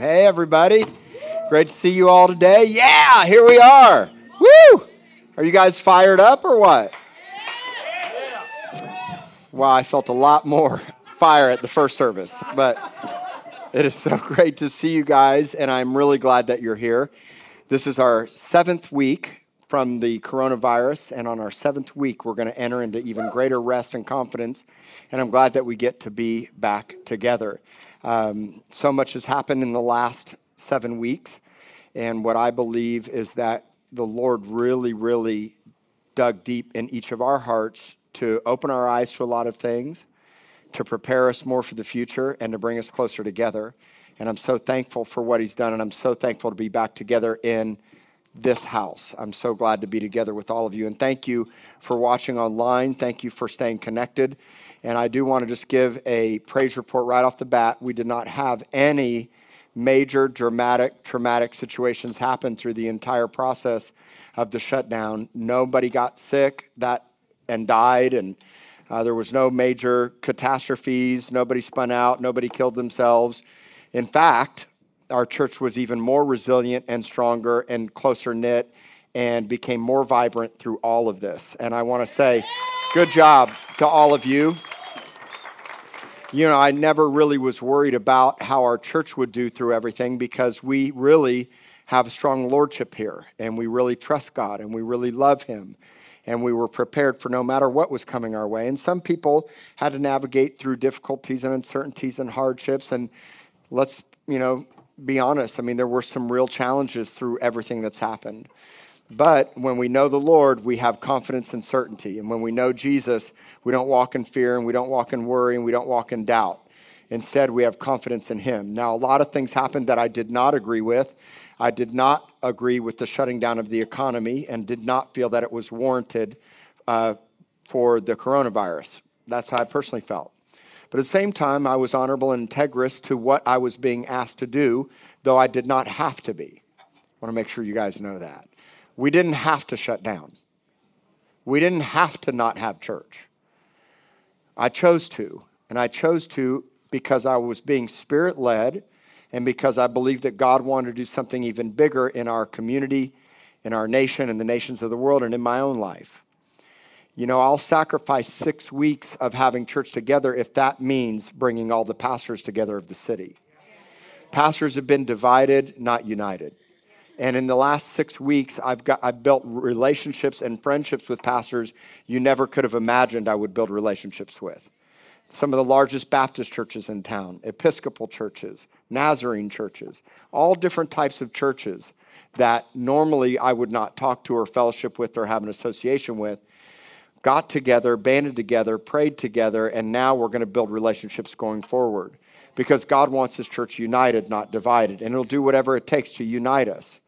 Hey, everybody. Great to see you all today. Yeah, here we are. Woo! Are you guys fired up or what? Wow, I felt a lot more fire at the first service, but it is so great to see you guys, and I'm really glad that you're here. This is our seventh week from the coronavirus, and on our seventh week, we're going to enter into even greater rest and confidence, and I'm glad that we get to be back together. Um, so much has happened in the last seven weeks. And what I believe is that the Lord really, really dug deep in each of our hearts to open our eyes to a lot of things, to prepare us more for the future, and to bring us closer together. And I'm so thankful for what He's done, and I'm so thankful to be back together in this house. I'm so glad to be together with all of you. And thank you for watching online. Thank you for staying connected. And I do want to just give a praise report right off the bat. We did not have any major dramatic traumatic situations happen through the entire process of the shutdown. Nobody got sick that and died and uh, there was no major catastrophes. Nobody spun out. Nobody killed themselves. In fact, our church was even more resilient and stronger and closer knit and became more vibrant through all of this. And I want to say, good job to all of you you know, I never really was worried about how our church would do through everything because we really have a strong lordship here and we really trust God and we really love Him. And we were prepared for no matter what was coming our way. And some people had to navigate through difficulties and uncertainties and hardships. And let's, you know, be honest. I mean, there were some real challenges through everything that's happened. But when we know the Lord, we have confidence and certainty. And when we know Jesus, we don't walk in fear and we don't walk in worry and we don't walk in doubt. Instead, we have confidence in Him. Now, a lot of things happened that I did not agree with. I did not agree with the shutting down of the economy and did not feel that it was warranted uh, for the coronavirus. That's how I personally felt. But at the same time, I was honorable and integrous to what I was being asked to do, though I did not have to be. I want to make sure you guys know that. We didn't have to shut down. We didn't have to not have church. I chose to, and I chose to because I was being spirit led and because I believed that God wanted to do something even bigger in our community, in our nation, in the nations of the world, and in my own life. You know, I'll sacrifice six weeks of having church together if that means bringing all the pastors together of the city. Pastors have been divided, not united. And in the last six weeks, I've, got, I've built relationships and friendships with pastors you never could have imagined I would build relationships with. Some of the largest Baptist churches in town, Episcopal churches, Nazarene churches, all different types of churches that normally I would not talk to or fellowship with or have an association with, got together, banded together, prayed together, and now we're going to build relationships going forward because God wants His church united, not divided, and He'll do whatever it takes to unite us.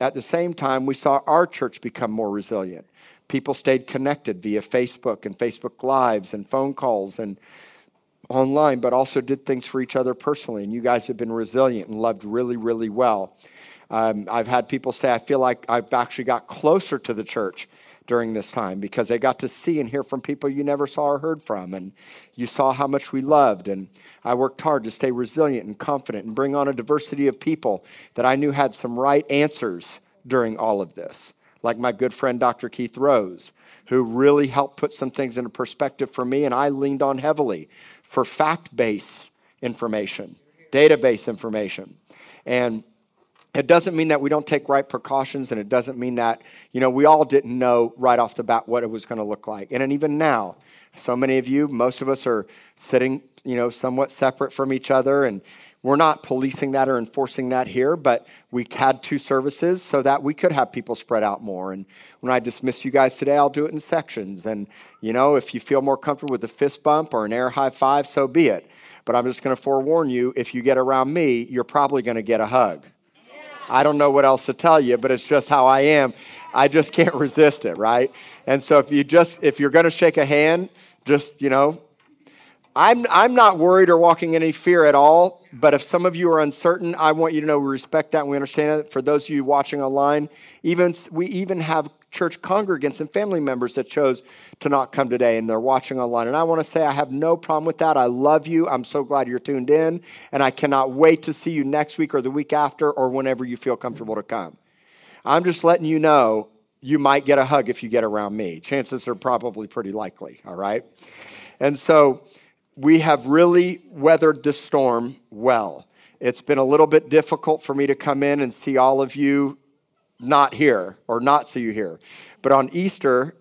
At the same time, we saw our church become more resilient. People stayed connected via Facebook and Facebook Lives and phone calls and online, but also did things for each other personally. And you guys have been resilient and loved really, really well. Um, I've had people say, I feel like I've actually got closer to the church during this time because they got to see and hear from people you never saw or heard from. And you saw how much we loved. And I worked hard to stay resilient and confident and bring on a diversity of people that I knew had some right answers during all of this, like my good friend Dr. Keith Rose, who really helped put some things into perspective for me, and I leaned on heavily for fact based information, database information. And it doesn't mean that we don't take right precautions, and it doesn't mean that, you know, we all didn't know right off the bat what it was going to look like. And, and even now, so many of you, most of us are sitting, you know, somewhat separate from each other, and we're not policing that or enforcing that here, but we had two services so that we could have people spread out more. And when I dismiss you guys today, I'll do it in sections. And, you know, if you feel more comfortable with a fist bump or an air high five, so be it. But I'm just going to forewarn you if you get around me, you're probably going to get a hug. I don't know what else to tell you, but it's just how I am. I just can't resist it, right? And so if you just if you're going to shake a hand, just, you know, I'm, I'm not worried or walking any fear at all, but if some of you are uncertain, I want you to know we respect that and we understand it. For those of you watching online, even, we even have church congregants and family members that chose to not come today and they're watching online. And I want to say I have no problem with that. I love you. I'm so glad you're tuned in. And I cannot wait to see you next week or the week after or whenever you feel comfortable to come. I'm just letting you know you might get a hug if you get around me. Chances are probably pretty likely, all right? And so we have really weathered this storm well. It's been a little bit difficult for me to come in and see all of you not here or not see you here. But on Easter,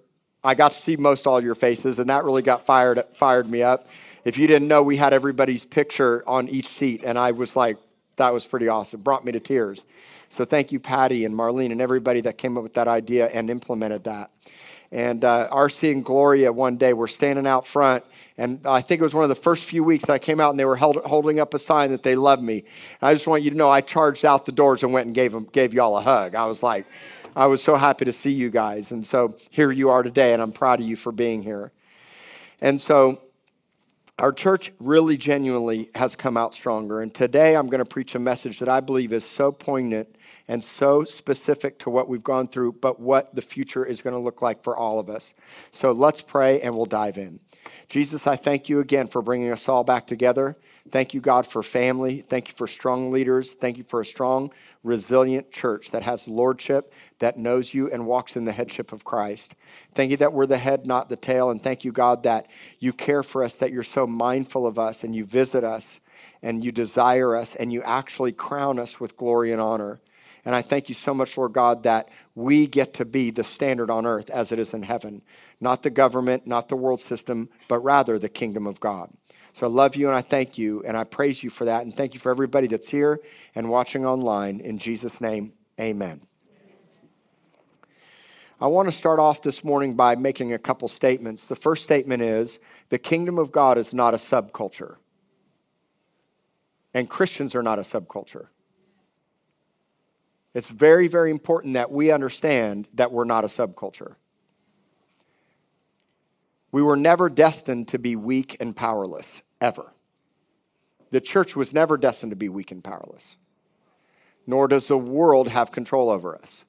I got to see most all your faces, and that really got fired, fired me up. If you didn't know, we had everybody's picture on each seat, and I was like, that was pretty awesome. Brought me to tears. So thank you, Patty and Marlene, and everybody that came up with that idea and implemented that. And uh, RC and Gloria one day were standing out front, and I think it was one of the first few weeks that I came out, and they were held, holding up a sign that they loved me. And I just want you to know, I charged out the doors and went and gave them, gave y'all a hug. I was like, I was so happy to see you guys, and so here you are today, and I'm proud of you for being here. And so our church really genuinely has come out stronger. And today I'm going to preach a message that I believe is so poignant and so specific to what we've gone through, but what the future is going to look like for all of us. So let's pray and we'll dive in. Jesus, I thank you again for bringing us all back together. Thank you, God, for family. Thank you for strong leaders. Thank you for a strong, resilient church that has lordship, that knows you, and walks in the headship of Christ. Thank you that we're the head, not the tail. And thank you, God, that you care for us, that you're so mindful of us, and you visit us, and you desire us, and you actually crown us with glory and honor. And I thank you so much, Lord God, that we get to be the standard on earth as it is in heaven. Not the government, not the world system, but rather the kingdom of God. So I love you and I thank you and I praise you for that. And thank you for everybody that's here and watching online. In Jesus' name, amen. I want to start off this morning by making a couple statements. The first statement is the kingdom of God is not a subculture, and Christians are not a subculture. It's very, very important that we understand that we're not a subculture. We were never destined to be weak and powerless, ever. The church was never destined to be weak and powerless, nor does the world have control over us.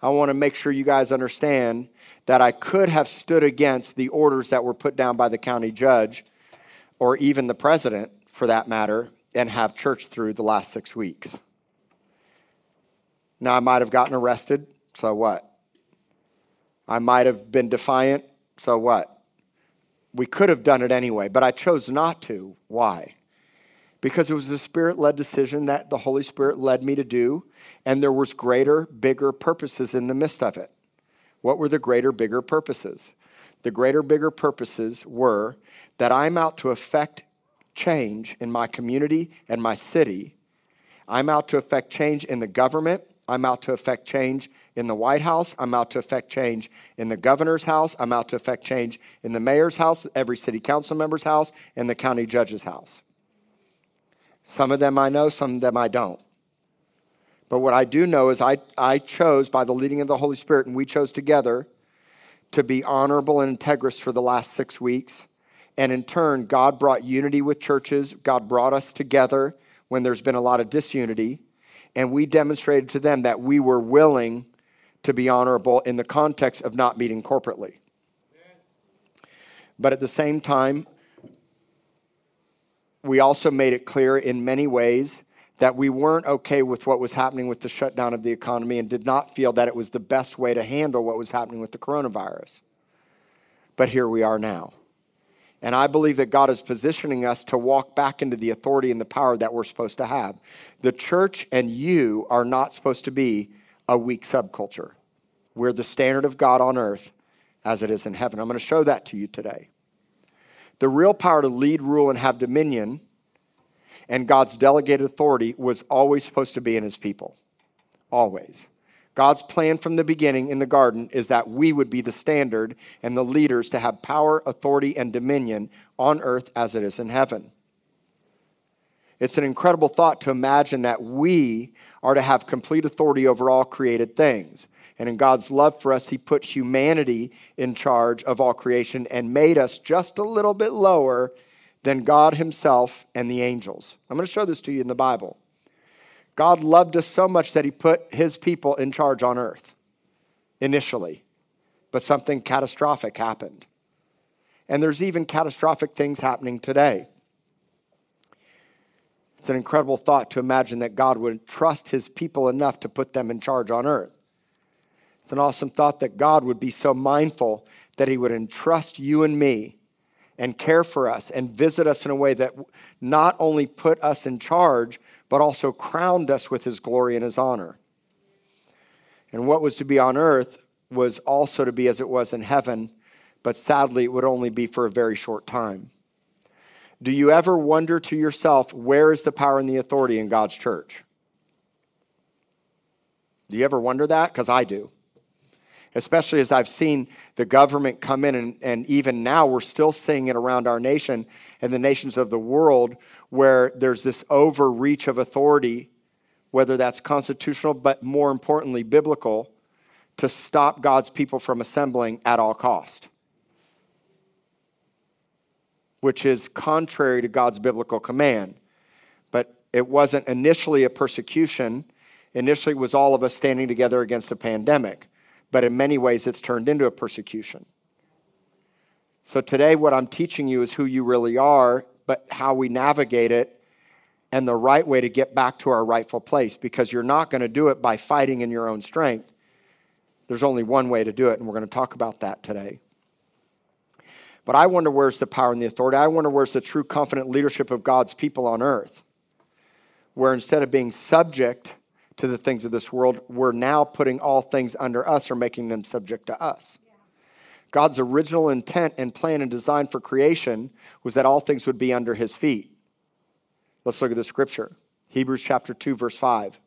I want to make sure you guys understand that I could have stood against the orders that were put down by the county judge or even the president, for that matter, and have church through the last six weeks. Now, I might have gotten arrested, so what? I might have been defiant, so what? We could have done it anyway, but I chose not to. Why? Because it was a spirit led decision that the Holy Spirit led me to do, and there was greater, bigger purposes in the midst of it. What were the greater, bigger purposes? The greater, bigger purposes were that I'm out to affect change in my community and my city. I'm out to affect change in the government. I'm out to affect change in the White House. I'm out to affect change in the governor's house. I'm out to affect change in the mayor's house, every city council member's house, and the county judge's house. Some of them I know, some of them I don't. But what I do know is I, I chose, by the leading of the Holy Spirit, and we chose together to be honorable and integrous for the last six weeks. And in turn, God brought unity with churches. God brought us together when there's been a lot of disunity and we demonstrated to them that we were willing to be honorable in the context of not meeting corporately. But at the same time, we also made it clear in many ways that we weren't okay with what was happening with the shutdown of the economy and did not feel that it was the best way to handle what was happening with the coronavirus. But here we are now. And I believe that God is positioning us to walk back into the authority and the power that we're supposed to have. The church and you are not supposed to be a weak subculture. We're the standard of God on earth as it is in heaven. I'm going to show that to you today. The real power to lead, rule, and have dominion and God's delegated authority was always supposed to be in his people. Always. God's plan from the beginning in the garden is that we would be the standard and the leaders to have power, authority, and dominion on earth as it is in heaven. It's an incredible thought to imagine that we are to have complete authority over all created things. And in God's love for us, He put humanity in charge of all creation and made us just a little bit lower than God Himself and the angels. I'm going to show this to you in the Bible. God loved us so much that he put his people in charge on earth initially. but something catastrophic happened. And there's even catastrophic things happening today. It's an incredible thought to imagine that God would trust his people enough to put them in charge on earth. It's an awesome thought that God would be so mindful that he would entrust you and me and care for us and visit us in a way that not only put us in charge, but also crowned us with his glory and his honor. And what was to be on earth was also to be as it was in heaven, but sadly, it would only be for a very short time. Do you ever wonder to yourself, where is the power and the authority in God's church? Do you ever wonder that? Because I do. Especially as I've seen the government come in, and, and even now we're still seeing it around our nation and the nations of the world where there's this overreach of authority, whether that's constitutional, but more importantly, biblical, to stop God's people from assembling at all cost which is contrary to God's biblical command. But it wasn't initially a persecution. Initially, it was all of us standing together against a pandemic. But in many ways, it's turned into a persecution. So today, what I'm teaching you is who you really are, but how we navigate it and the right way to get back to our rightful place because you're not going to do it by fighting in your own strength. There's only one way to do it, and we're going to talk about that today. But I wonder where's the power and the authority. I wonder where's the true confident leadership of God's people on earth, where instead of being subject to the things of this world, we're now putting all things under us or making them subject to us. God's original intent and plan and design for creation was that all things would be under his feet. Let's look at the scripture Hebrews chapter 2, verse 5.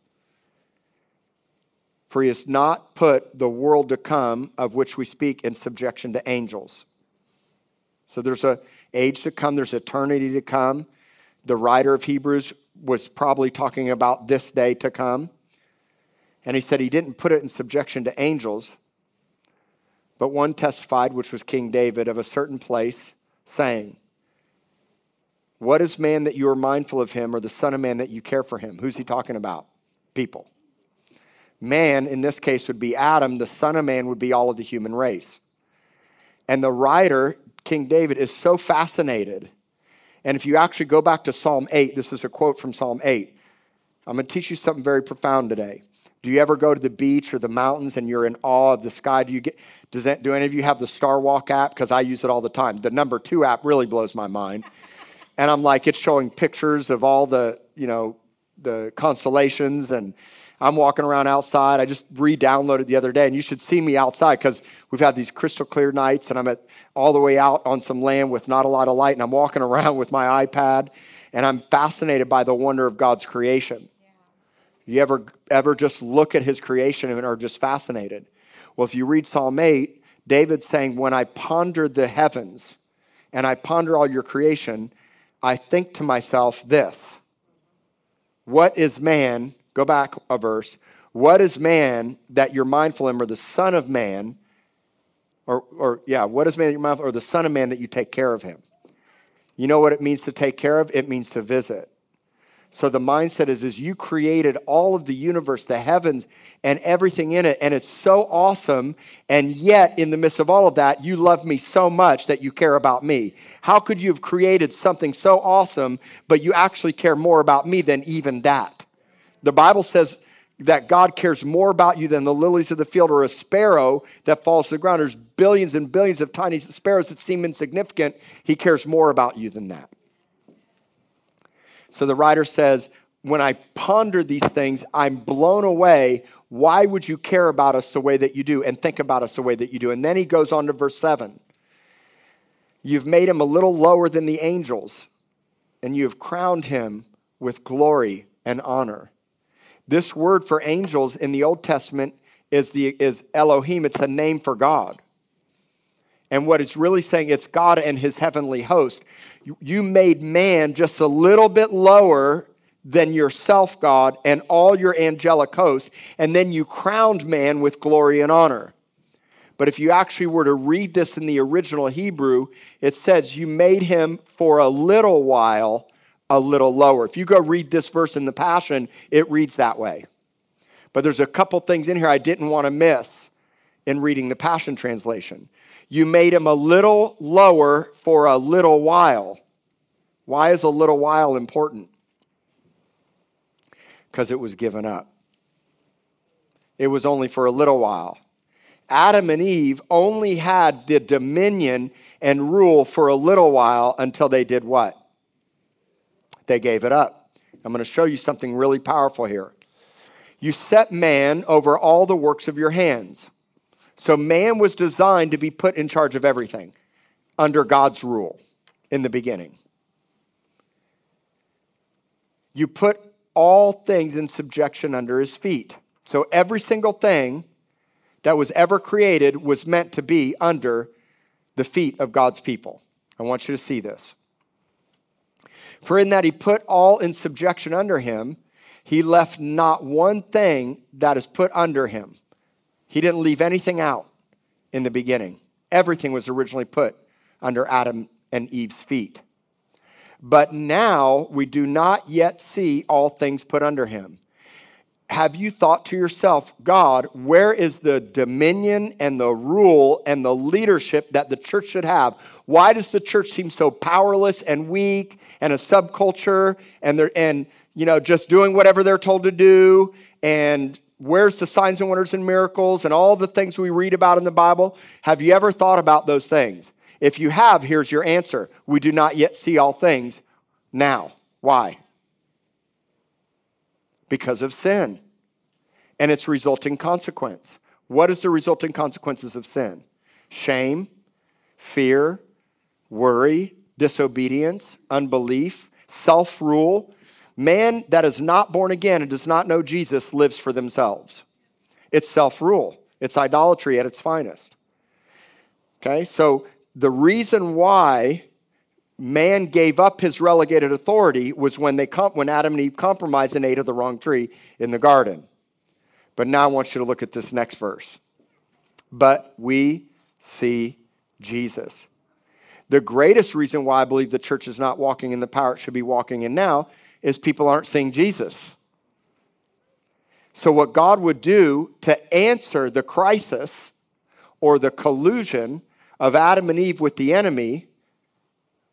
For he has not put the world to come of which we speak in subjection to angels so there's a age to come, there's eternity to come. The writer of Hebrews was probably talking about this day to come. And he said he didn't put it in subjection to angels, but one testified, which was King David, of a certain place, saying, What is man that you are mindful of him, or the Son of Man that you care for him? Who's he talking about? People. Man, in this case, would be Adam. The Son of Man would be all of the human race. And the writer King David is so fascinated. And if you actually go back to Psalm 8, this is a quote from Psalm 8. I'm going to teach you something very profound today. Do you ever go to the beach or the mountains and you're in awe of the sky? Do you get does that do any of you have the Star Walk app? Because I use it all the time. The number two app really blows my mind. And I'm like, it's showing pictures of all the, you know, the constellations and I'm walking around outside. I just re-downloaded the other day, and you should see me outside because we've had these crystal clear nights, and I'm at all the way out on some land with not a lot of light, and I'm walking around with my iPad, and I'm fascinated by the wonder of God's creation. You ever ever just look at His creation and are just fascinated? Well, if you read Psalm eight, David's saying, "When I ponder the heavens, and I ponder all your creation, I think to myself this." What is man Go back a verse. What is man that you're mindful of him, or the Son of Man? Or, or yeah, what is man that you're mindful, or the Son of Man that you take care of him? You know what it means to take care of? It means to visit. So the mindset is, is you created all of the universe, the heavens, and everything in it, and it's so awesome. And yet, in the midst of all of that, you love me so much that you care about me. How could you have created something so awesome, but you actually care more about me than even that? The Bible says that God cares more about you than the lilies of the field or a sparrow that falls to the ground. There's billions and billions of tiny sparrows that seem insignificant. He cares more about you than that. So the writer says, When I ponder these things, I'm blown away. Why would you care about us the way that you do and think about us the way that you do? And then he goes on to verse 7. You've made him a little lower than the angels, and you have crowned him with glory and honor. This word for angels in the Old Testament is, the, is Elohim, it's a name for God. And what it's really saying, it's God and his heavenly host. You, made man just a little bit lower than yourself, God, and all your angelic host, and then you crowned man with glory and honor. But if you actually were to read this in the original Hebrew, it says, You made him for a little while a little lower. If you go read this verse in the Passion, it reads that way. But there's a couple things in here I didn't want to miss in reading the Passion Translation. You made him a little lower for a little while. Why is a little while important? Because it was given up. It was only for a little while. Adam and Eve only had the dominion and rule for a little while until they did what? They gave it up. I'm going to show you something really powerful here. You set man over all the works of your hands. So man was designed to be put in charge of everything under God's rule in the beginning. You put all things in subjection under his feet. So every single thing that was ever created was meant to be under the feet of God's people. I want you to see this. For in that he put all in subjection under him, he left not one thing that is put under him. He didn't leave anything out in the beginning. Everything was originally put under Adam and Eve's feet. But now we do not yet see all things put under him. Have you thought to yourself, God, where is the dominion and the rule and the leadership that the church should have? Why does the church seem so powerless and weak and a subculture and and you know just doing whatever they're told to do and where's the signs and wonders and miracles and all the things we read about in the Bible? Have you ever thought about those things? If you have, here's your answer. We do not yet see all things now. Why? Because of sin and its resulting consequence. What is the resulting consequences of sin? Shame, fear, worry, disobedience, unbelief, self rule. Man that is not born again and does not know Jesus lives for themselves. It's self rule, it's idolatry at its finest. Okay, so the reason why man gave up his relegated authority was when, they when Adam and Eve compromised and ate of the wrong tree in the garden. But now I want you to look at this next verse. But we see Jesus. The greatest reason why I believe the church is not walking in the power it should be walking in now is people aren't seeing Jesus. So, what God would do to answer the crisis or the collusion of Adam and Eve with the enemy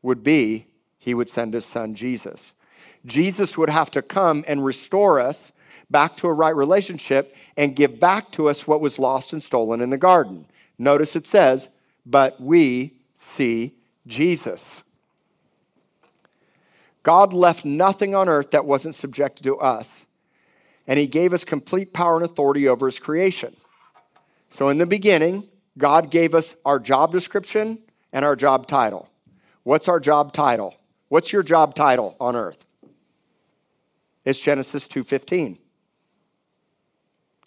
would be he would send his son Jesus. Jesus would have to come and restore us back to a right relationship and give back to us what was lost and stolen in the garden. Notice it says, but we see Jesus. God left nothing on earth that wasn't subjected to us, and He gave us complete power and authority over His creation. So, in the beginning, God gave us our job description and our job title. What's our job title? What's your job title on earth? It's Genesis 2:15.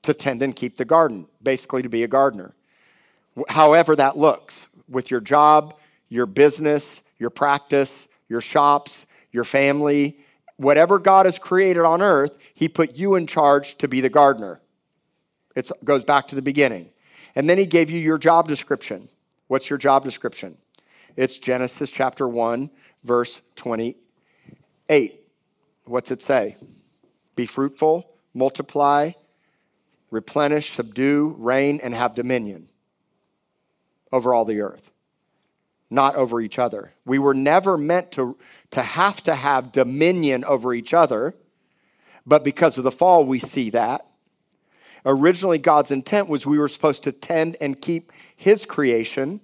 To tend and keep the garden, basically to be a gardener. However that looks, with your job, your business, your practice, your shops, your family, whatever God has created on earth, He put you in charge to be the gardener. It goes back to the beginning. And then He gave you your job description. What's your job description? It's Genesis chapter 1, verse 28. What's it say? Be fruitful, multiply, replenish, subdue, reign, and have dominion over all the earth not over each other. We were never meant to, to have to have dominion over each other, but because of the fall, we see that. Originally, God's intent was we were supposed to tend and keep His creation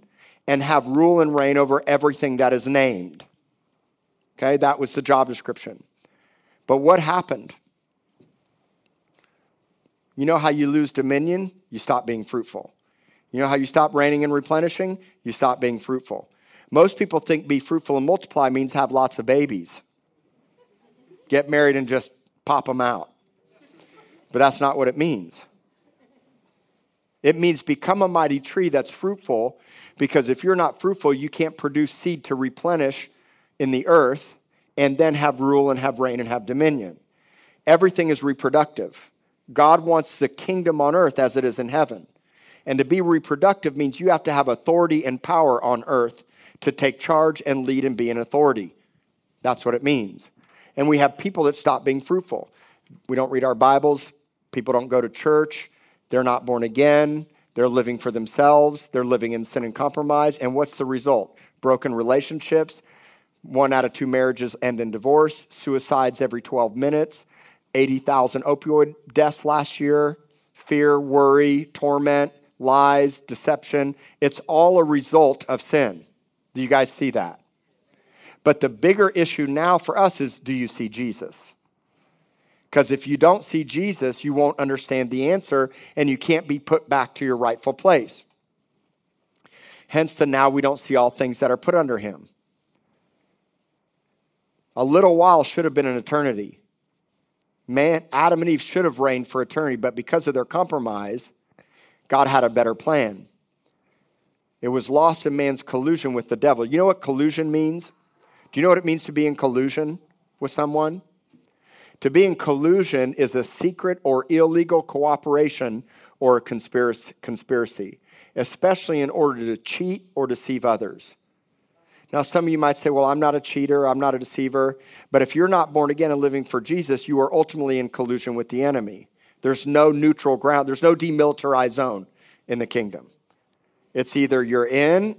and have rule and reign over everything that is named. Okay, that was the job description. But what happened? You know how you lose dominion? You stop being fruitful. You know how you stop reigning and replenishing? You stop being fruitful. Most people think be fruitful and multiply means have lots of babies. Get married and just pop them out. But that's not what it means. It means become a mighty tree that's fruitful because if you're not fruitful, you can't produce seed to replenish in the earth and then have rule and have reign and have dominion. Everything is reproductive. God wants the kingdom on earth as it is in heaven. And to be reproductive means you have to have authority and power on earth to take charge and lead and be an authority. That's what it means. And we have people that stop being fruitful. We don't read our Bibles, people don't go to church, they're not born again, They're living for themselves, they're living in sin and compromise. And what's the result? Broken relationships. One out of two marriages end in divorce, suicides every 12 minutes, 80,000 opioid deaths last year, fear, worry, torment, lies, deception. It's all a result of sin. Do you guys see that? But the bigger issue now for us is do you see Jesus? Because if you don't see Jesus, you won't understand the answer and you can't be put back to your rightful place. Hence, the now we don't see all things that are put under him. A little while should have been an eternity. Man, Adam and Eve should have reigned for eternity, but because of their compromise, God had a better plan. It was lost in man's collusion with the devil. You know what collusion means? Do you know what it means to be in collusion with someone? To be in collusion is a secret or illegal cooperation or a conspiracy, especially in order to cheat or deceive others. Now, some of you might say, Well, I'm not a cheater, I'm not a deceiver. But if you're not born again and living for Jesus, you are ultimately in collusion with the enemy. There's no neutral ground, there's no demilitarized zone in the kingdom. It's either you're in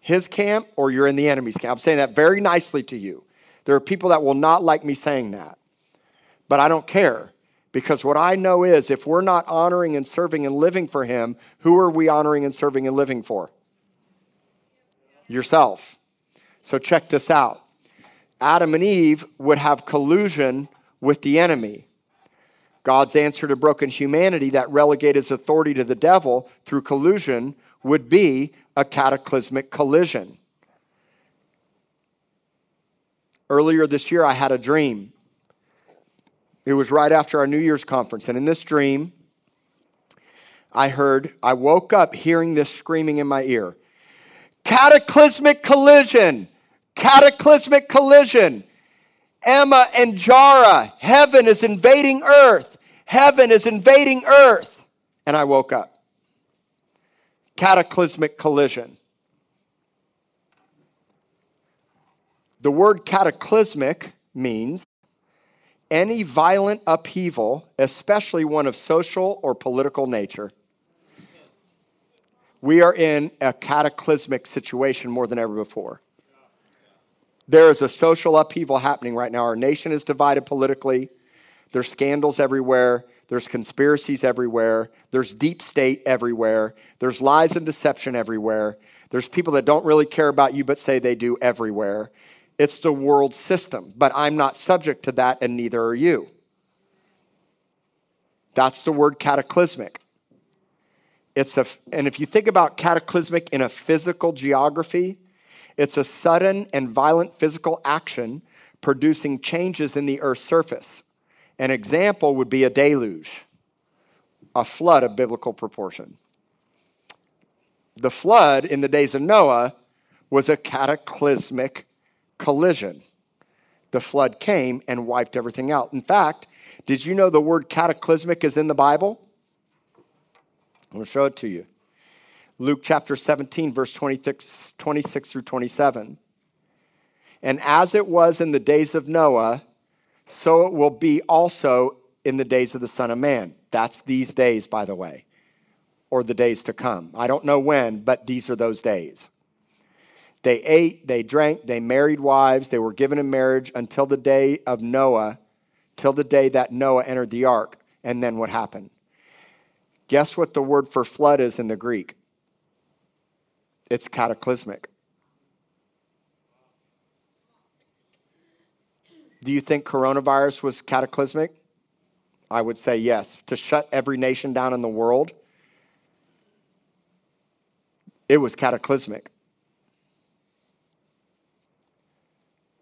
his camp or you're in the enemy's camp. I'm saying that very nicely to you. There are people that will not like me saying that. But I don't care because what I know is if we're not honoring and serving and living for Him, who are we honoring and serving and living for? Yourself. So check this out Adam and Eve would have collusion with the enemy. God's answer to broken humanity that relegated his authority to the devil through collusion would be a cataclysmic collision. Earlier this year, I had a dream it was right after our New Year's conference. And in this dream, I heard, I woke up hearing this screaming in my ear cataclysmic collision, cataclysmic collision. Emma and Jara, heaven is invading earth. Heaven is invading earth. And I woke up. Cataclysmic collision. The word cataclysmic means any violent upheaval, especially one of social or political nature. We are in a cataclysmic situation more than ever before. There is a social upheaval happening right now. Our nation is divided politically. There's scandals everywhere. There's conspiracies everywhere. There's deep state everywhere. There's lies and deception everywhere. There's people that don't really care about you but say they do everywhere. It's the world system, but I'm not subject to that, and neither are you. That's the word cataclysmic. It's a, and if you think about cataclysmic in a physical geography, it's a sudden and violent physical action producing changes in the earth's surface. An example would be a deluge, a flood of biblical proportion. The flood in the days of Noah was a cataclysmic collision. The flood came and wiped everything out. In fact, did you know the word cataclysmic is in the Bible? I'm going to show it to you. Luke chapter 17, verse 26, 26 through 27. And as it was in the days of Noah, so it will be also in the days of the Son of Man. That's these days, by the way, or the days to come. I don't know when, but these are those days. They ate, they drank, they married wives, they were given in marriage until the day of Noah, till the day that Noah entered the ark. And then what happened? Guess what the word for flood is in the Greek? It's cataclysmic. Do you think coronavirus was cataclysmic? I would say yes. To shut every nation down in the world, it was cataclysmic.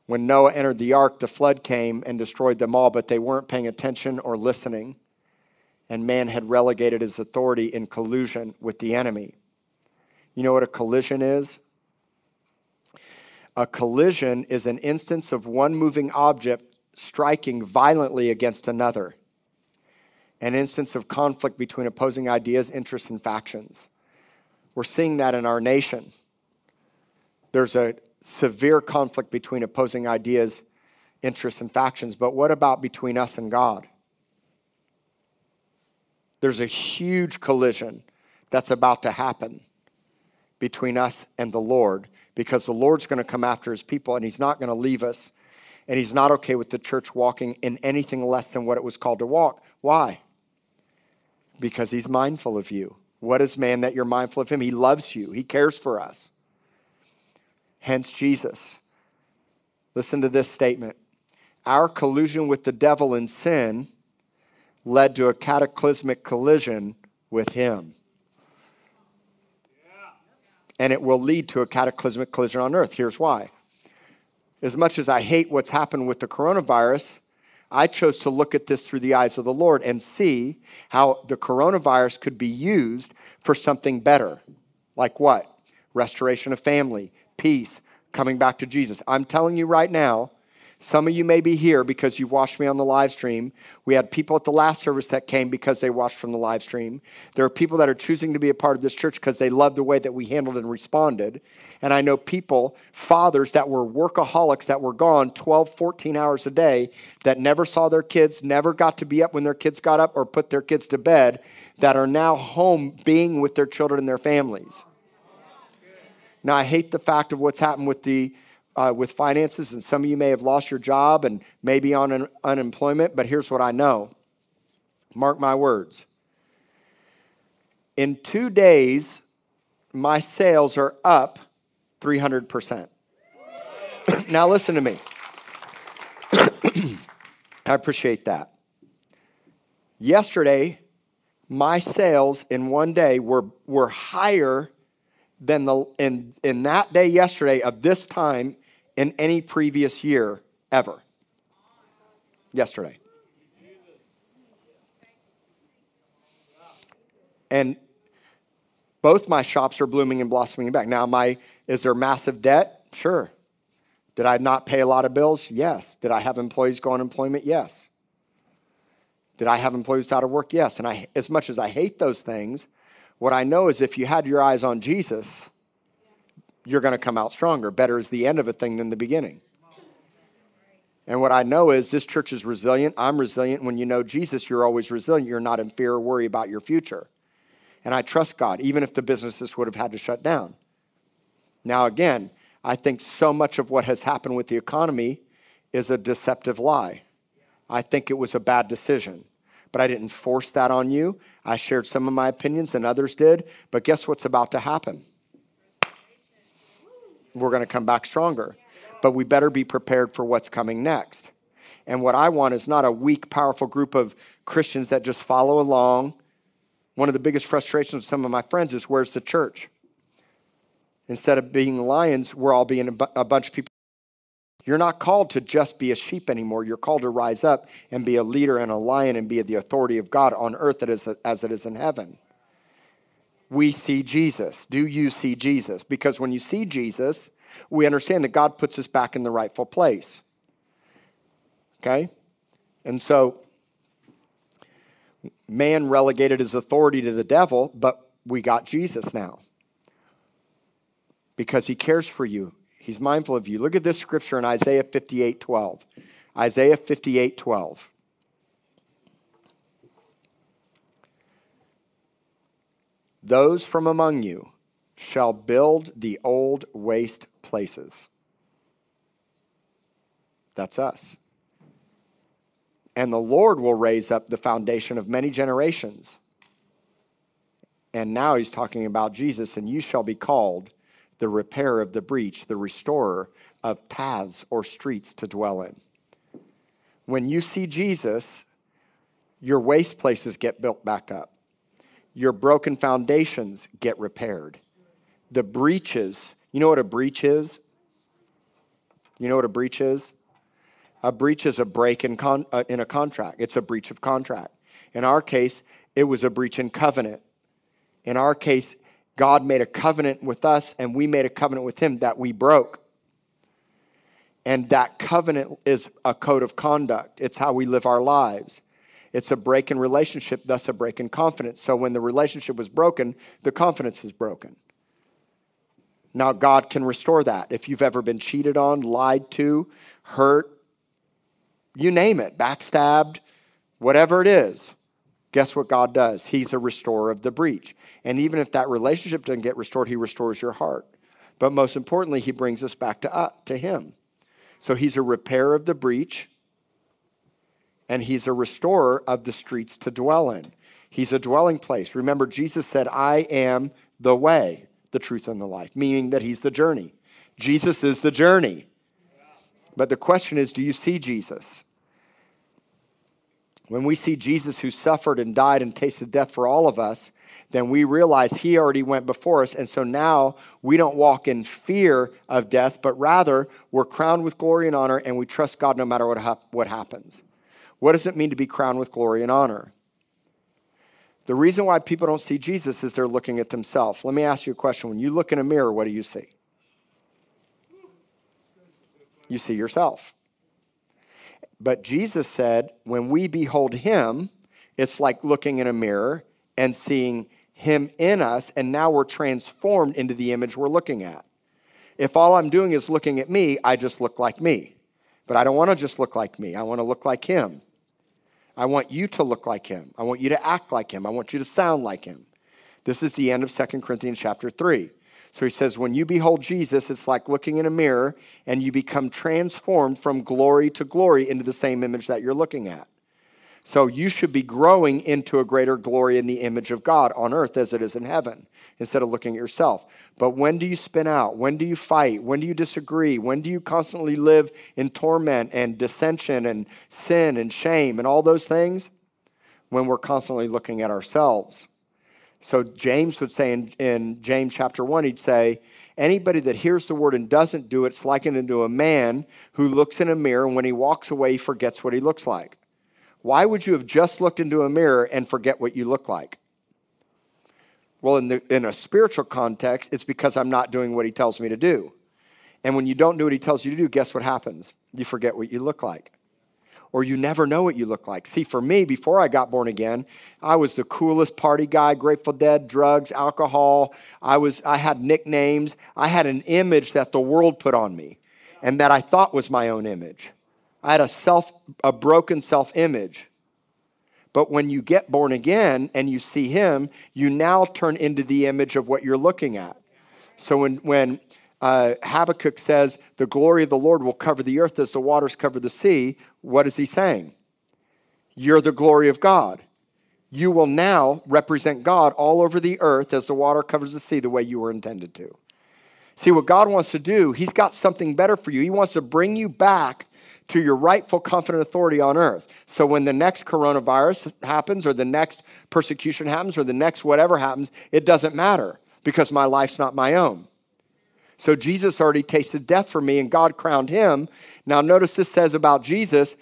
When Noah entered the ark, the flood came and destroyed them all, but they weren't paying attention or listening. And man had relegated his authority in collusion with the enemy. You know what a collision is? A collision is an instance of one moving object striking violently against another, an instance of conflict between opposing ideas, interests, and factions. We're seeing that in our nation. There's a severe conflict between opposing ideas, interests, and factions, but what about between us and God? There's a huge collision that's about to happen between us and the Lord because the Lord's going to come after his people and he's not going to leave us. And he's not okay with the church walking in anything less than what it was called to walk. Why? Because he's mindful of you. What is man that you're mindful of him? He loves you, he cares for us. Hence, Jesus. Listen to this statement. Our collusion with the devil in sin led to a cataclysmic collision with him. And it will lead to a cataclysmic collision on earth. Here's why. As much as I hate what's happened with the coronavirus, I chose to look at this through the eyes of the Lord and see how the coronavirus could be used for something better. Like what? Restoration of family, peace, coming back to Jesus. I'm telling you right now, some of you may be here because you've watched me on the live stream. We had people at the last service that came because they watched from the live stream. There are people that are choosing to be a part of this church because they love the way that we handled and responded. And I know people, fathers that were workaholics that were gone 12, 14 hours a day that never saw their kids, never got to be up when their kids got up or put their kids to bed, that are now home being with their children and their families. Now, I hate the fact of what's happened with the uh, with finances, and some of you may have lost your job and maybe on un- unemployment, but here's what I know. Mark my words. In two days, my sales are up 300%. now, listen to me. I appreciate that. Yesterday, my sales in one day were, were higher than the in, in that day yesterday of this time in any previous year ever. Yesterday. And both my shops are blooming and blossoming back. Now, my is there massive debt? Sure. Did I not pay a lot of bills? Yes. Did I have employees go on employment? Yes. Did I have employees out of work? Yes. And I, as much as I hate those things, what I know is if you had your eyes on Jesus, you're going to come out stronger. Better is the end of a thing than the beginning. And what I know is this church is resilient. I'm resilient. When you know Jesus, you're always resilient. You're not in fear or worry about your future. And I trust God, even if the businesses would have had to shut down. Now, again, I think so much of what has happened with the economy is a deceptive lie. I think it was a bad decision. But I didn't force that on you. I shared some of my opinions and others did. But guess what's about to happen? We're going to come back stronger. But we better be prepared for what's coming next. And what I want is not a weak, powerful group of Christians that just follow along. One of the biggest frustrations of some of my friends is where's the church? Instead of being lions, we're all being a, bu- a bunch of people. You're not called to just be a sheep anymore. You're called to rise up and be a leader and a lion and be the authority of God on earth as it is in heaven we see Jesus. Do you see Jesus? Because when you see Jesus, we understand that God puts us back in the rightful place. Okay? And so, man relegated his authority to the devil, but we got Jesus now. Because he cares for you, he's mindful of you. Look at this scripture in Isaiah 58 12. Isaiah 58 12. Those from among you shall build the old waste places. That's us. And the Lord will raise up the foundation of many generations. And now he's talking about Jesus, and you shall be called the repairer of the breach, the restorer of paths or streets to dwell in. When you see Jesus, your waste places get built back up your broken foundations get repaired. The breaches, you know what a breach is? You know what a breach is? A breach is a break in, con, uh, in a contract. It's a breach of contract. In our case, it was a breach in covenant. In our case, God made a covenant with us and we made a covenant with him that we broke. And that covenant is a code of conduct. It's how we live our lives. It's a break in relationship, thus a break in confidence. So when the relationship was broken, the confidence is broken. Now, God can restore that. If you've ever been cheated on, lied to, hurt, you name it, backstabbed, whatever it is, guess what God does? He's a restorer of the breach. And even if that relationship doesn't get restored, He restores your heart. But most importantly, He brings us back to, uh, to Him. So He's a repairer of the breach, and He's a restorer of the streets to dwell in. He's a dwelling place. Remember, Jesus said, I am the way, the truth, and the life, meaning that He's the journey. Jesus is the journey. But the question is do you see Jesus? When we see Jesus who suffered and died and tasted death for all of us, then we realize he already went before us. And so now we don't walk in fear of death, but rather we're crowned with glory and honor and we trust God no matter what, hap- what happens. What does it mean to be crowned with glory and honor? The reason why people don't see Jesus is they're looking at themselves. Let me ask you a question. When you look in a mirror, what do you see? You see yourself. But Jesus said, when we behold him, it's like looking in a mirror and seeing him in us, and now we're transformed into the image we're looking at. If all I'm doing is looking at me, I just look like me. But I don't want to just look like me, I want to look like him. I want you to look like him. I want you to act like him. I want you to sound like him. This is the end of 2 Corinthians chapter 3. So he says, when you behold Jesus, it's like looking in a mirror and you become transformed from glory to glory into the same image that you're looking at. So you should be growing into a greater glory in the image of God on earth as it is in heaven instead of looking at yourself. But when do you spin out? When do you fight? When do you disagree? When do you constantly live in torment and dissension and sin and shame and all those things? When we're constantly looking at ourselves. So James would say in, in, James chapter 1, he'd say, anybody that hears the word and doesn't do it, it's likened into a man who looks in a mirror and when he walks away, he forgets what he looks like. Why would you have just looked into a mirror and forget what you look like? Well, in, the, in a spiritual context, it's because I'm not doing what he tells me to do. And when you don't do what he tells you to do, guess what happens? You forget what you look like or you never know what you look like. See, for me, before I got born again, I was the coolest party guy, Grateful Dead, drugs, alcohol. I was I had nicknames. I had an image that the world put on me and that I thought was my own image. I had a self a broken self-image. But when you get born again and you see him, you now turn into the image of what you're looking at. So when when uh, Habakkuk says, The glory of the Lord will cover the earth as the waters cover the sea. What is he saying? You're the glory of God. You will now represent God all over the earth as the water covers the sea the way you were intended to. See, what God wants to do, He's got something better for you. He wants to bring you back to your rightful, confident authority on earth. So when the next coronavirus happens, or the next persecution happens, or the next whatever happens, it doesn't matter because my life's not my own. So Jesus already tasted death for me and God crowned him. Now, notice this says about Jesus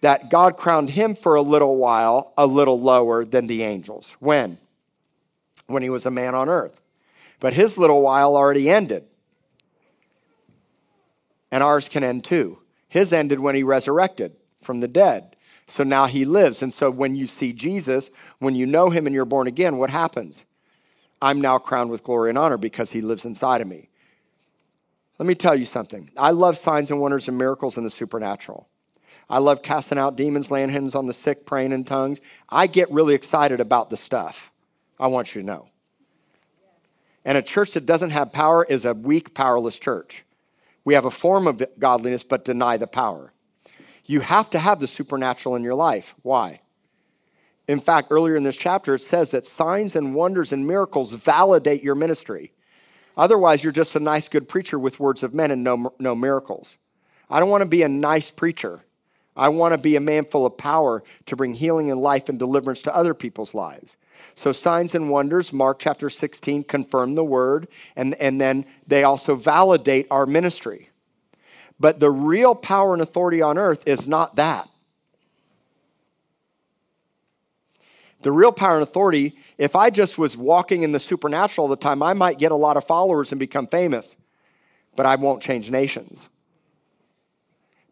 that God crowned him for a little while a little lower than the angels. When? When he was a man on earth. But his little while already ended. And ours can end too. His ended when he resurrected from the dead. So now he lives. And so when you see Jesus, when you know him and you're born again, what happens? I'm now crowned with glory and honor because he lives inside of me. Let me tell you something. I love signs and wonders and miracles in the supernatural. I love casting out demons, laying hands on the sick, praying in tongues. I get really excited about the stuff. I want you to know. And a church that doesn't have power is a weak, powerless church. We have a form of godliness, but deny the power. You have to have the supernatural in your life. Why? In fact, earlier in this chapter, it says that signs and wonders and miracles validate your ministry. Otherwise, you're just a nice, good preacher with words of men and no, no miracles. I don't want to be a nice preacher. I want to be a man full of power to bring healing and life and deliverance to other people's lives. So, signs and wonders, Mark chapter 16, confirm the word, and, and then they also validate our ministry. But the real power and authority on earth is not that. The real power and authority, if I just was walking in the supernatural all the time, I might get a lot of followers and become famous, but I won't change nations.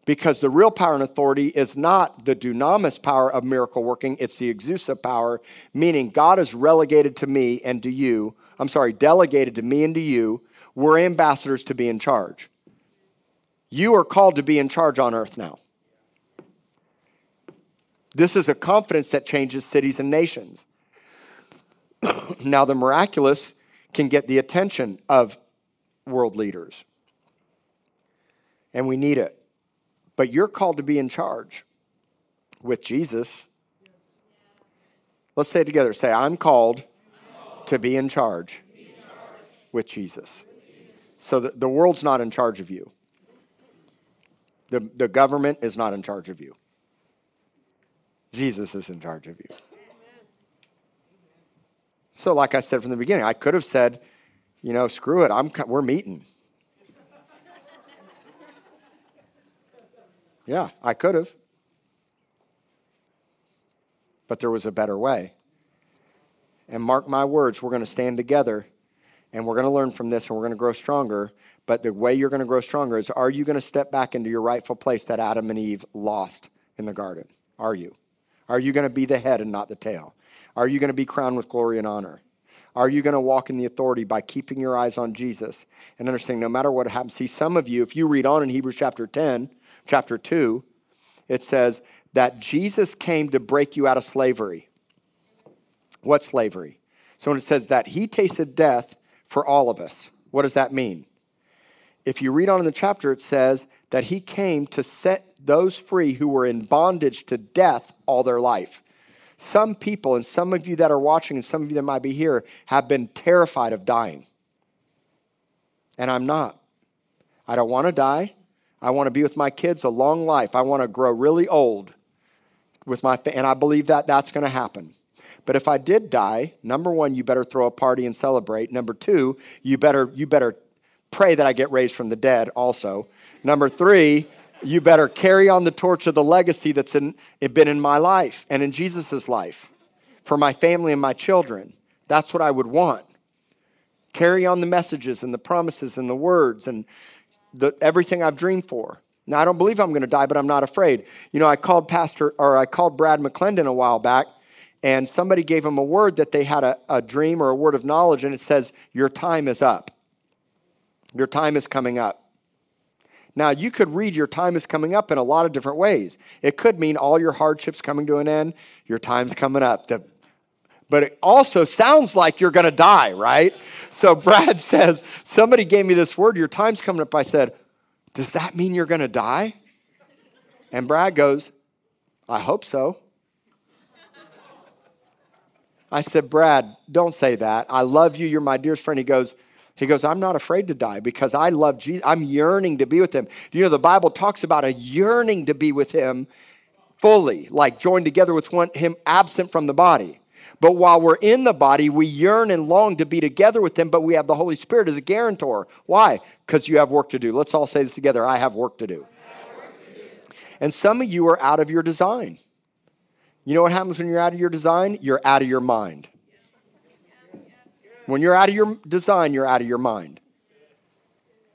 Because the real power and authority is not the dunamis power of miracle working, it's the exousia power, meaning God is relegated to me and to you. I'm sorry, delegated to me and to you. We're ambassadors to be in charge. You are called to be in charge on earth now. This is a confidence that changes cities and nations. now, the miraculous can get the attention of world leaders, and we need it. But you're called to be in charge with Jesus. Let's say it together. Say, I'm called, to be in charge, with Jesus. So the, the world's not in charge of you. The, the government is not in charge of you. Jesus is in charge of you. So, like I said from the beginning, I could have said, you know, screw it, I'm, we're meeting. Yeah, I could have. But there was a better way. And mark my words, we're going to stand together and we're going to learn from this and we're going to grow stronger. But the way you're going to grow stronger is are you going to step back into your rightful place that Adam and Eve lost in the garden? Are you? Are you going to be the head and not the tail? Are you going to be crowned with glory and honor? Are you going to walk in the authority by keeping your eyes on Jesus and understanding no matter what happens? See, some of you, if you read on in Hebrews chapter 10, chapter 2, it says that Jesus came to break you out of slavery. What slavery? So when it says that he tasted death for all of us, what does that mean? If you read on in the chapter, it says that he came to set those free who were in bondage to death all their life. Some people, and some of you that are watching, and some of you that might be here, have been terrified of dying. And I'm not. I don't want to die. I want to be with my kids a long life. I want to grow really old with my family, and I believe that that's going to happen. But if I did die, number 1, you better throw a party and celebrate. Number 2, you better you better pray that I get raised from the dead also. Number 3, you better carry on the torch of the legacy that's in, been in my life and in Jesus' life for my family and my children. That's what I would want. Carry on the messages and the promises and the words and the, everything I've dreamed for. Now, I don't believe I'm going to die, but I'm not afraid. You know, I called Pastor, or I called Brad McClendon a while back, and somebody gave him a word that they had a, a dream or a word of knowledge, and it says, Your time is up. Your time is coming up. Now, you could read your time is coming up in a lot of different ways. It could mean all your hardships coming to an end, your time's coming up. The, but it also sounds like you're going to die, right? So Brad says, Somebody gave me this word, your time's coming up. I said, Does that mean you're going to die? And Brad goes, I hope so. I said, Brad, don't say that. I love you. You're my dearest friend. He goes, he goes, I'm not afraid to die because I love Jesus. I'm yearning to be with him. You know, the Bible talks about a yearning to be with him fully, like joined together with one, him absent from the body. But while we're in the body, we yearn and long to be together with him, but we have the Holy Spirit as a guarantor. Why? Because you have work to do. Let's all say this together I have work to do. And some of you are out of your design. You know what happens when you're out of your design? You're out of your mind. When you're out of your design, you're out of your mind.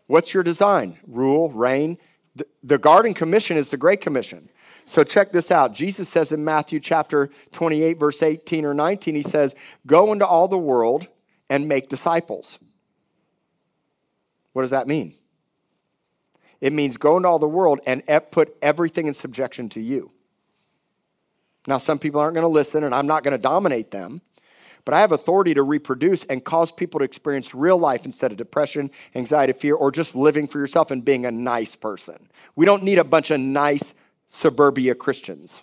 What's your design? Rule, reign. The, the Garden Commission is the Great Commission. So check this out. Jesus says in Matthew chapter 28, verse 18 or 19, he says, Go into all the world and make disciples. What does that mean? It means go into all the world and put everything in subjection to you. Now, some people aren't going to listen, and I'm not going to dominate them. But I have authority to reproduce and cause people to experience real life instead of depression, anxiety, fear, or just living for yourself and being a nice person. We don't need a bunch of nice suburbia Christians.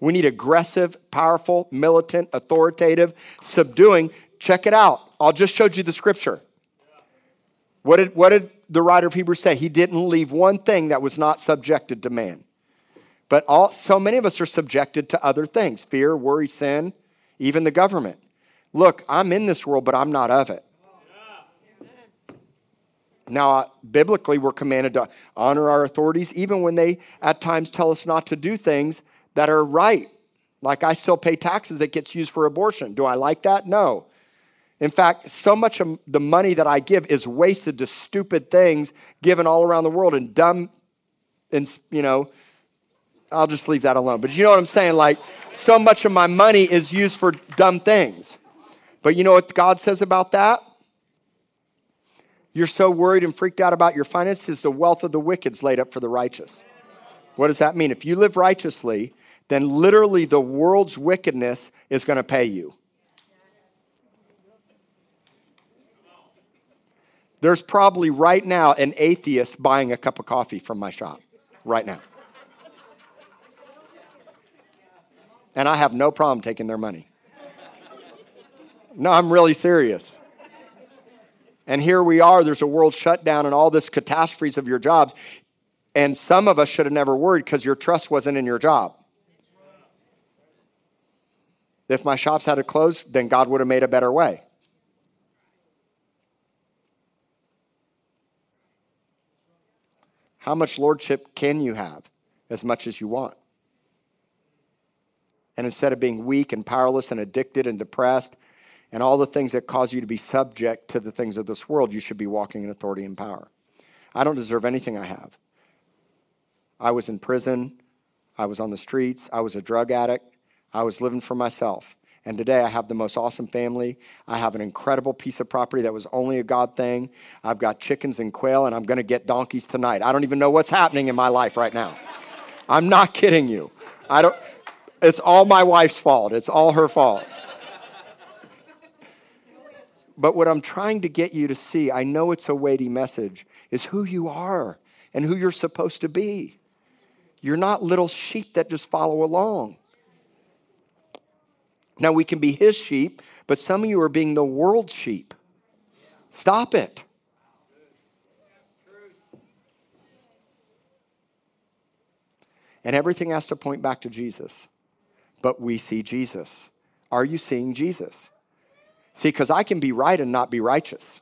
We need aggressive, powerful, militant, authoritative, subduing. Check it out. I'll just show you the scripture. What did, what did the writer of Hebrews say? He didn't leave one thing that was not subjected to man. But all, so many of us are subjected to other things fear, worry, sin, even the government. Look, I'm in this world, but I'm not of it. Now, uh, biblically, we're commanded to honor our authorities, even when they at times tell us not to do things that are right. Like I still pay taxes that gets used for abortion. Do I like that? No. In fact, so much of the money that I give is wasted to stupid things given all around the world and dumb, and you know, I'll just leave that alone. But you know what I'm saying? Like, so much of my money is used for dumb things. But you know what God says about that? You're so worried and freaked out about your finances, the wealth of the wicked is laid up for the righteous. What does that mean? If you live righteously, then literally the world's wickedness is going to pay you. There's probably right now an atheist buying a cup of coffee from my shop right now. And I have no problem taking their money. No, I'm really serious. And here we are, there's a world shutdown and all this catastrophes of your jobs. And some of us should have never worried because your trust wasn't in your job. If my shops had to close, then God would have made a better way. How much lordship can you have? As much as you want. And instead of being weak and powerless and addicted and depressed and all the things that cause you to be subject to the things of this world, you should be walking in authority and power. I don't deserve anything I have. I was in prison. I was on the streets. I was a drug addict. I was living for myself. And today I have the most awesome family. I have an incredible piece of property that was only a God thing. I've got chickens and quail, and I'm going to get donkeys tonight. I don't even know what's happening in my life right now. I'm not kidding you. I don't, it's all my wife's fault. It's all her fault. But what I'm trying to get you to see, I know it's a weighty message, is who you are and who you're supposed to be. You're not little sheep that just follow along. Now, we can be his sheep, but some of you are being the world's sheep. Stop it. And everything has to point back to Jesus. But we see Jesus. Are you seeing Jesus? See, because I can be right and not be righteous.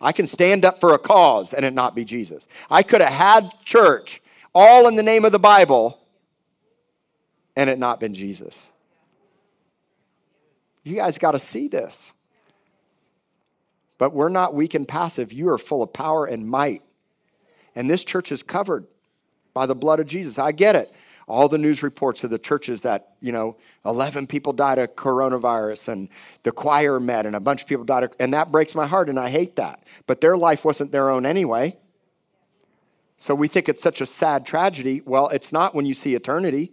I can stand up for a cause and it not be Jesus. I could have had church all in the name of the Bible and it not been Jesus. You guys got to see this. But we're not weak and passive. You are full of power and might. And this church is covered by the blood of Jesus. I get it. All the news reports of the churches that, you know, 11 people died of coronavirus and the choir met and a bunch of people died. Of, and that breaks my heart and I hate that. But their life wasn't their own anyway. So we think it's such a sad tragedy. Well, it's not when you see eternity.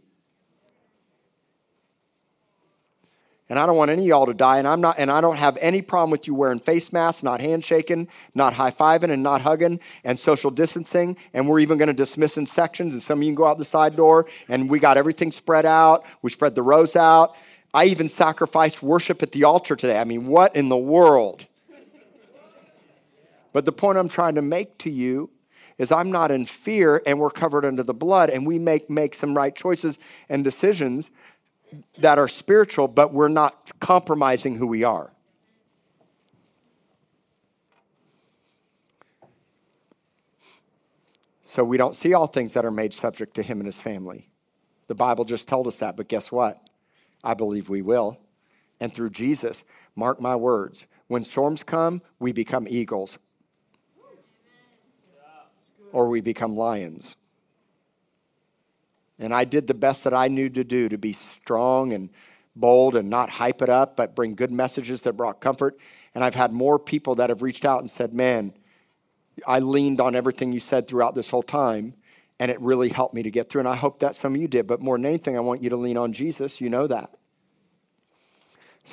And I don't want any of y'all to die. And I'm not, and I don't have any problem with you wearing face masks, not handshaking, not high-fiving, and not hugging, and social distancing. And we're even going to dismiss in sections. And some of you can go out the side door. And we got everything spread out. We spread the rows out. I even sacrificed worship at the altar today. I mean, what in the world? But the point I'm trying to make to you is I'm not in fear and we're covered under the blood and we make make some right choices and decisions that are spiritual, but we're not compromising who we are. So we don't see all things that are made subject to him and his family. The Bible just told us that, but guess what? I believe we will. And through Jesus, mark my words, when storms come, we become eagles or we become lions. And I did the best that I knew to do to be strong and bold and not hype it up, but bring good messages that brought comfort. And I've had more people that have reached out and said, Man, I leaned on everything you said throughout this whole time, and it really helped me to get through. And I hope that some of you did. But more than anything, I want you to lean on Jesus. You know that.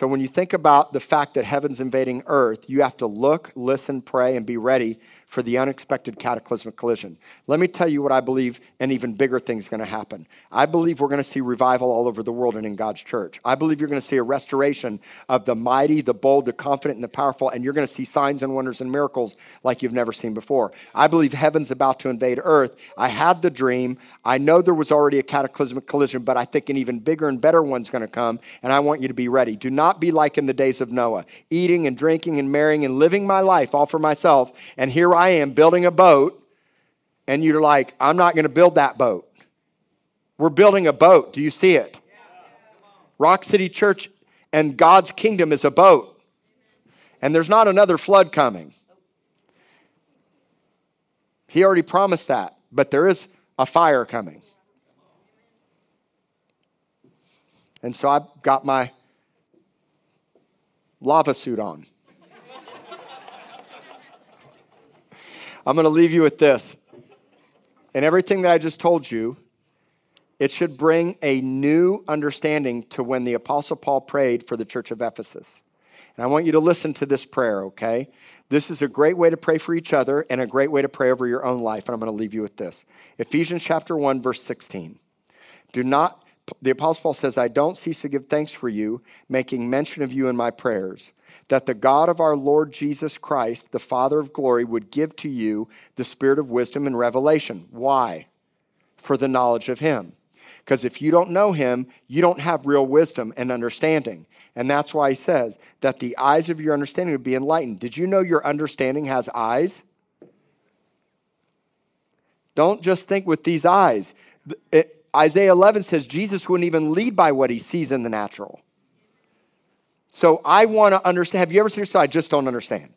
So when you think about the fact that heaven's invading earth, you have to look, listen, pray, and be ready for the unexpected cataclysmic collision. Let me tell you what I believe an even bigger thing is going to happen. I believe we're going to see revival all over the world and in God's church. I believe you're going to see a restoration of the mighty, the bold, the confident, and the powerful, and you're going to see signs and wonders and miracles like you've never seen before. I believe heaven's about to invade earth. I had the dream. I know there was already a cataclysmic collision, but I think an even bigger and better one's going to come, and I want you to be ready. Do not be like in the days of Noah, eating and drinking and marrying and living my life all for myself, and here I I am building a boat, and you're like, I'm not going to build that boat. We're building a boat. Do you see it? Rock City Church and God's kingdom is a boat. And there's not another flood coming. He already promised that, but there is a fire coming. And so I've got my lava suit on. I'm going to leave you with this. And everything that I just told you It should bring a new understanding to when the Apostle Paul prayed for the church of Ephesus. And I want you to listen to this prayer, okay? This is a great way to pray for each other and a great way to pray over your own life. And I'm going to leave you with this Ephesians chapter 1, verse 16. Do not, the Apostle Paul says, I don't cease to give thanks for you, making mention of you in my prayers, that the God of our Lord Jesus Christ, the Father of glory, would give to you the spirit of wisdom and revelation. Why? For the knowledge of him. Because if you don't know him, you don't have real wisdom and understanding. And that's why he says that the eyes of your understanding would be enlightened. Did you know your understanding has eyes? Don't just think with these eyes. It, Isaiah 11 says Jesus wouldn't even lead by what he sees in the natural. So I want to understand. Have you ever said, I just don't understand?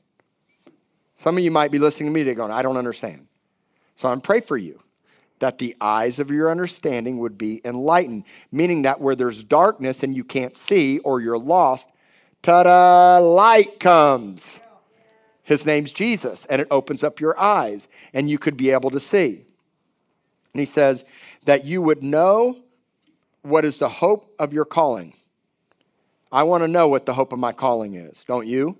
Some of you might be listening to me today going, I don't understand. So I'm pray for you that the eyes of your understanding would be enlightened, meaning that where there's darkness and you can't see or you're lost, ta da, light comes. His name's Jesus, and it opens up your eyes, and you could be able to see. And he says that you would know what is the hope of your calling. I want to know what the hope of my calling is, don't you?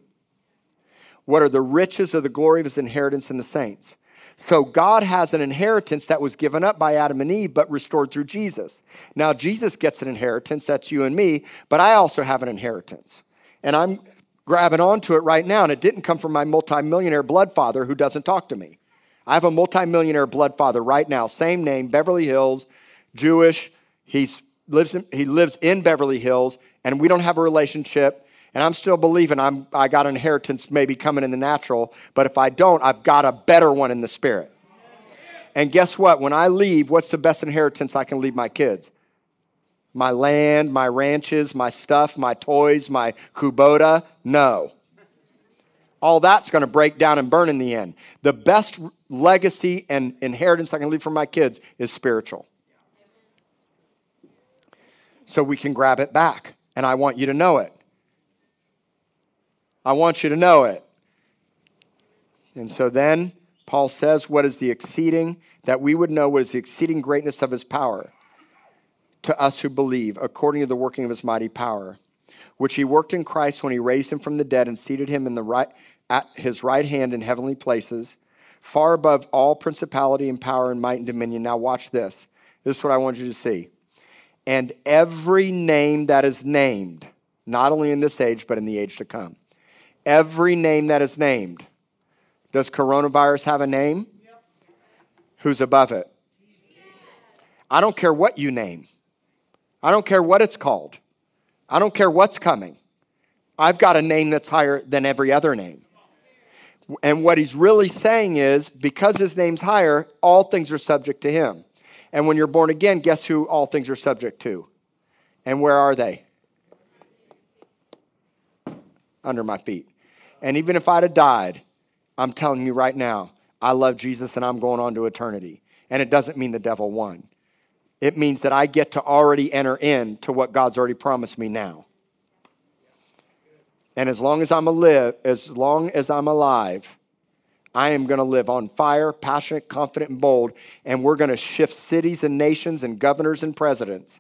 What are the riches of the glory of his inheritance in the saints? So God has an inheritance that was given up by Adam and Eve, but restored through Jesus. Now, Jesus gets an inheritance, that's you and me, but I also have an inheritance. And I'm grabbing onto it right now, and it didn't come from my multimillionaire blood father who doesn't talk to me. I have a multimillionaire blood father right now, same name, Beverly Hills, Jewish. He's, lives in, he lives in Beverly Hills, and we don't have a relationship and I'm still believing I'm, I got an inheritance maybe coming in the natural, but if I don't, I've got a better one in the spirit. And guess what? When I leave, what's the best inheritance I can leave my kids? My land, my ranches, my stuff, my toys, my Kubota? No. All that's going to break down and burn in the end. The best legacy and inheritance I can leave for my kids is spiritual. So we can grab it back. And I want you to know it. I want you to know it. And so then Paul says, What is the exceeding, that we would know what is the exceeding greatness of his power to us who believe, according to the working of his mighty power, which he worked in Christ when he raised him from the dead and seated him in the right, at his right hand in heavenly places, far above all principality and power and might and dominion. Now, watch this. This is what I want you to see. And every name that is named, not only in this age, but in the age to come every name that is named. Does coronavirus have a name? Yep. Who's above it? I don't care what you name. I don't care what it's called. I don't care what's coming. I've got a name that's higher than every other name. And what he's really saying is because his name's higher, all things are subject to him. And when you're born again, guess who all things are subject to? And where are they? Under my feet. And even if I'd have died, I'm telling you right now, I love Jesus and I'm going on to eternity. And it doesn't mean the devil won. It means that I get to already enter in to what God's already promised me now. And as long as I'm alive, as long as I'm alive, I am going to live on fire, passionate, confident, and bold. And we're going to shift cities and nations and governors and presidents.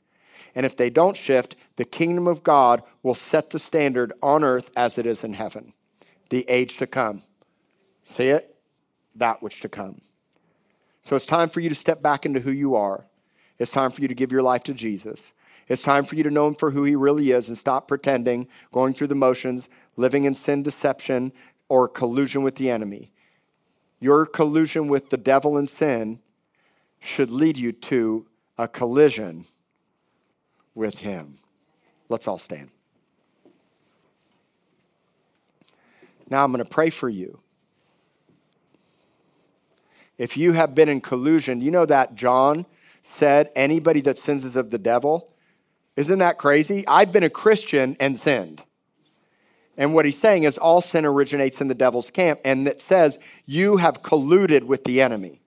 And if they don't shift, the kingdom of God will set the standard on earth as it is in heaven the age to come. See it? That which to come. So it's time for you to step back into who you are. It's time for you to give your life to Jesus. It's time for you to know him for who he really is and stop pretending, going through the motions, living in sin, deception, or collusion with the enemy. Your collusion with the devil and sin should lead you to a collision with him. Let's all stand. Now I'm going to pray for you. If you have been in collusion, you know that John said, anybody that sins is of the devil. Isn't that crazy? I've been a Christian and sinned. And what he's saying is all sin originates in the devil's camp, and that says you have colluded with the enemy.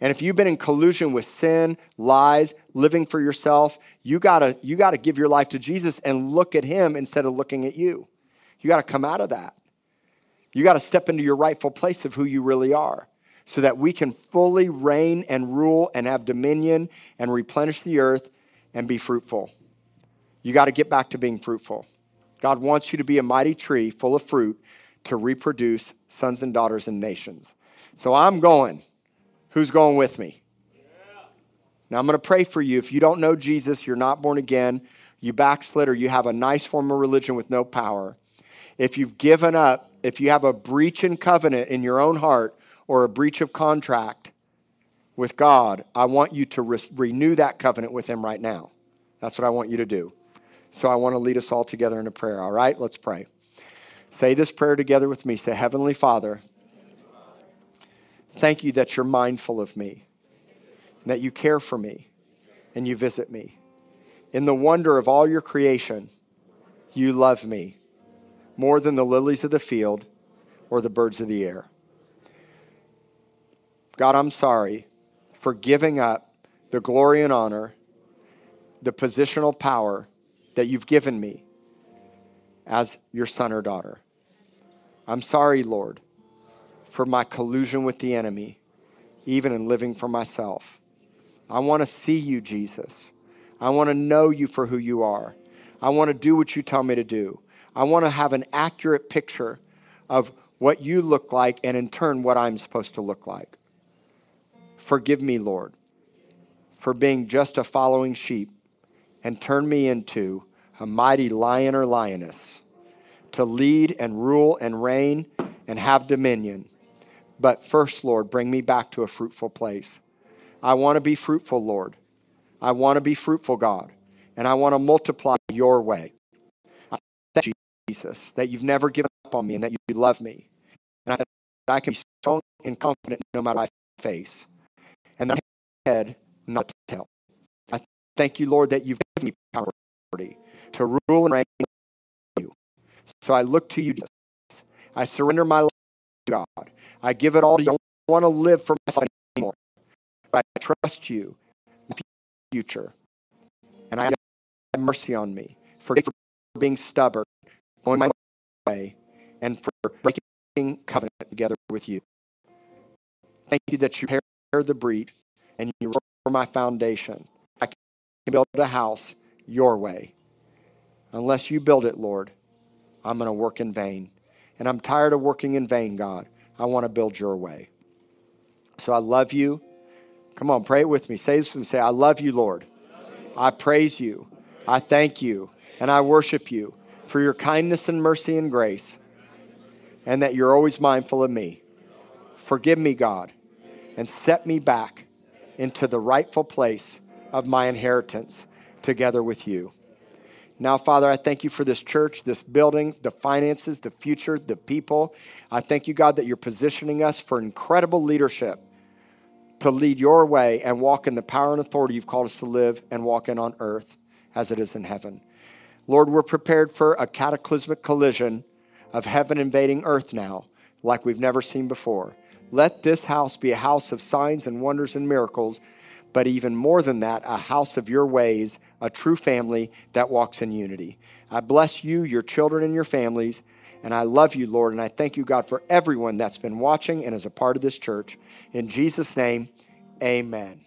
And if you've been in collusion with sin, lies, living for yourself, you gotta, you gotta give your life to Jesus and look at him instead of looking at you. You got to come out of that. You got to step into your rightful place of who you really are. so that we can fully reign and rule and have dominion and replenish the earth and be fruitful. You got to get back to being fruitful. God wants you to be a mighty tree full of fruit to reproduce sons and daughters and nations. So I'm going. Who's going with me? Now I'm going to pray for you. If you don't know Jesus, you're not born again, you backslid, or you have a nice form of religion with no power. If you've given up, if you have a breach in covenant in your own heart or a breach of contract with God, I want you to re- renew that covenant with Him right now. That's what I want you to do. So I want to lead us all together in a prayer, all right? Let's pray. Say this prayer together with me. Say, Heavenly Father, thank you that you're mindful of me, that you care for me, and you visit me. In the wonder of all your creation, you love me more than the lilies of the field or the birds of the air. God, I'm sorry for giving up the glory and honor, the positional power that you've given me as your son or daughter. I'm sorry, Lord, for my collusion with the enemy, even in living for myself. I want to see you, Jesus. I want to know you for who you are. I want to do what you tell me to do. I want to have an accurate picture of what you look like and, in turn, what I'm supposed to look like. Forgive me, Lord, for being just a following sheep and turn me into a mighty lion or lioness to lead and rule and reign and have dominion. But first, Lord, bring me back to a fruitful place. I want to be fruitful, Lord. I want to be fruitful, God. And I want to multiply your way. I thank you, Jesus, that you've never given up on me and that you love me. And I, I can be strong and confident no matter what I face. And that head, not to tell. Thank you, Lord, that you've given me power to rule and reign you. So I look to you, Jesus. I surrender my life to God. I give it all to you. I don't want to live for myself anymore. But I trust you, in the future. And I have mercy on me. Forgive for being stubborn, going my way, and for breaking covenant together with you. Thank you that you repair the breach and you for my foundation. Can build a house your way. Unless you build it, Lord, I'm going to work in vain. And I'm tired of working in vain, God. I want to build your way. So I love you. Come on, pray it with me. Say this with me. Say, I love you, Lord. I praise you. I thank you. And I worship you for your kindness and mercy and grace. And that you're always mindful of me. Forgive me, God, and set me back into the rightful place of my inheritance together with you. Now, Father, I thank you for this church, this building, the finances, the future, the people. I thank you, God, that you're positioning us for incredible leadership to lead your way and walk in the power and authority you've called us to live and walk in on earth as it is in heaven. Lord, we're prepared for a cataclysmic collision of heaven invading earth now, like we've never seen before. Let this house be a house of signs and wonders and miracles, but even more than that, a house of your ways a true family that walks in unity. I bless you, your children, and your families. And I love you, Lord. And I thank you, God, for everyone that's been watching and is a part of this church. In Jesus' name, amen.